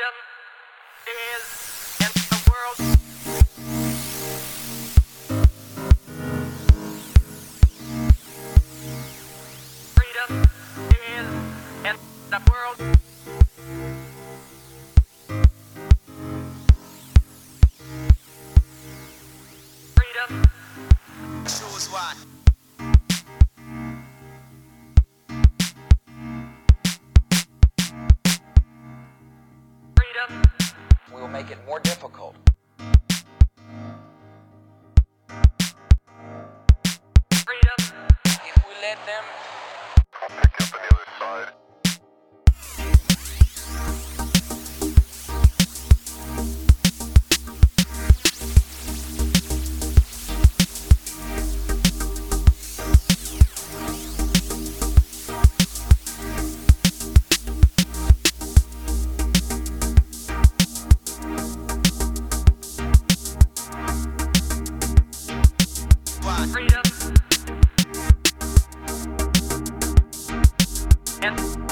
Freedom is the world. Make it more difficult. freedom If we let them, and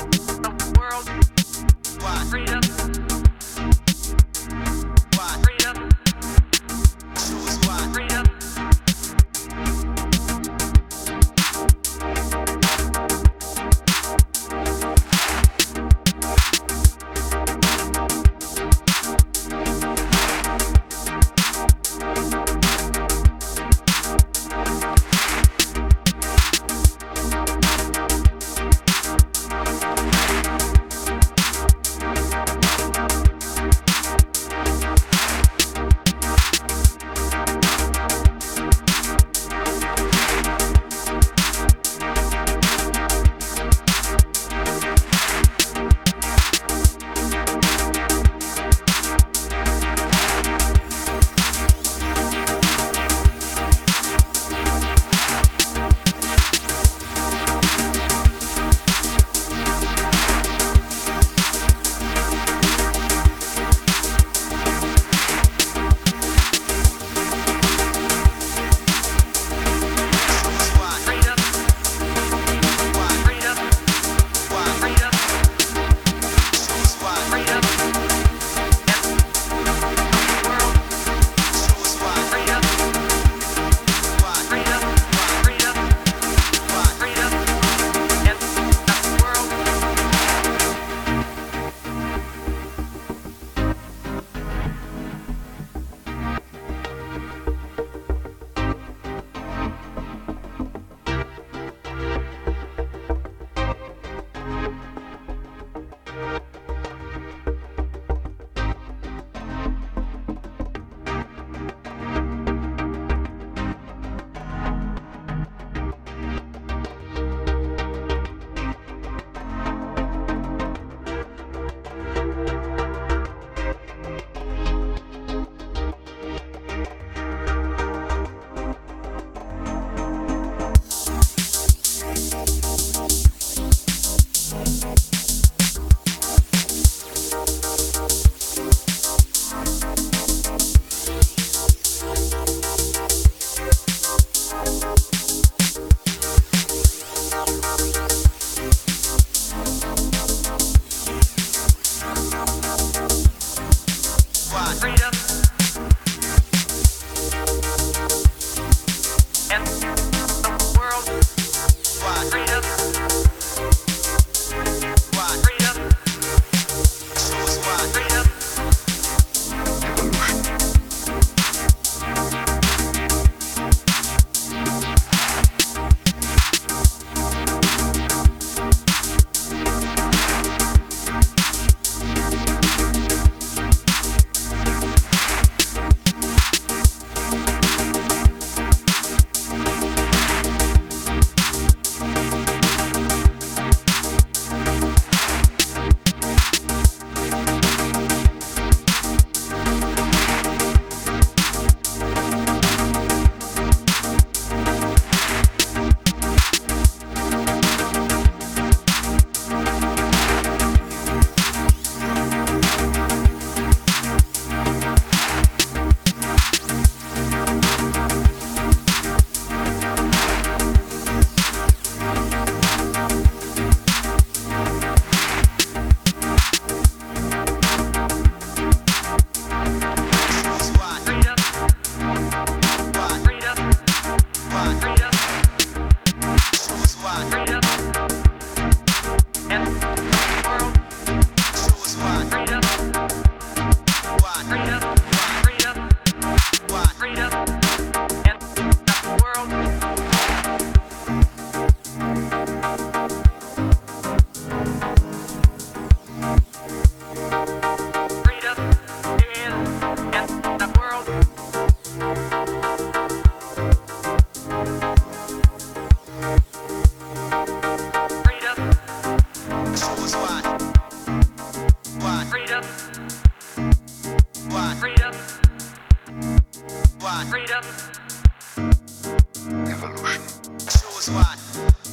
Choose one.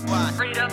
One. freedom,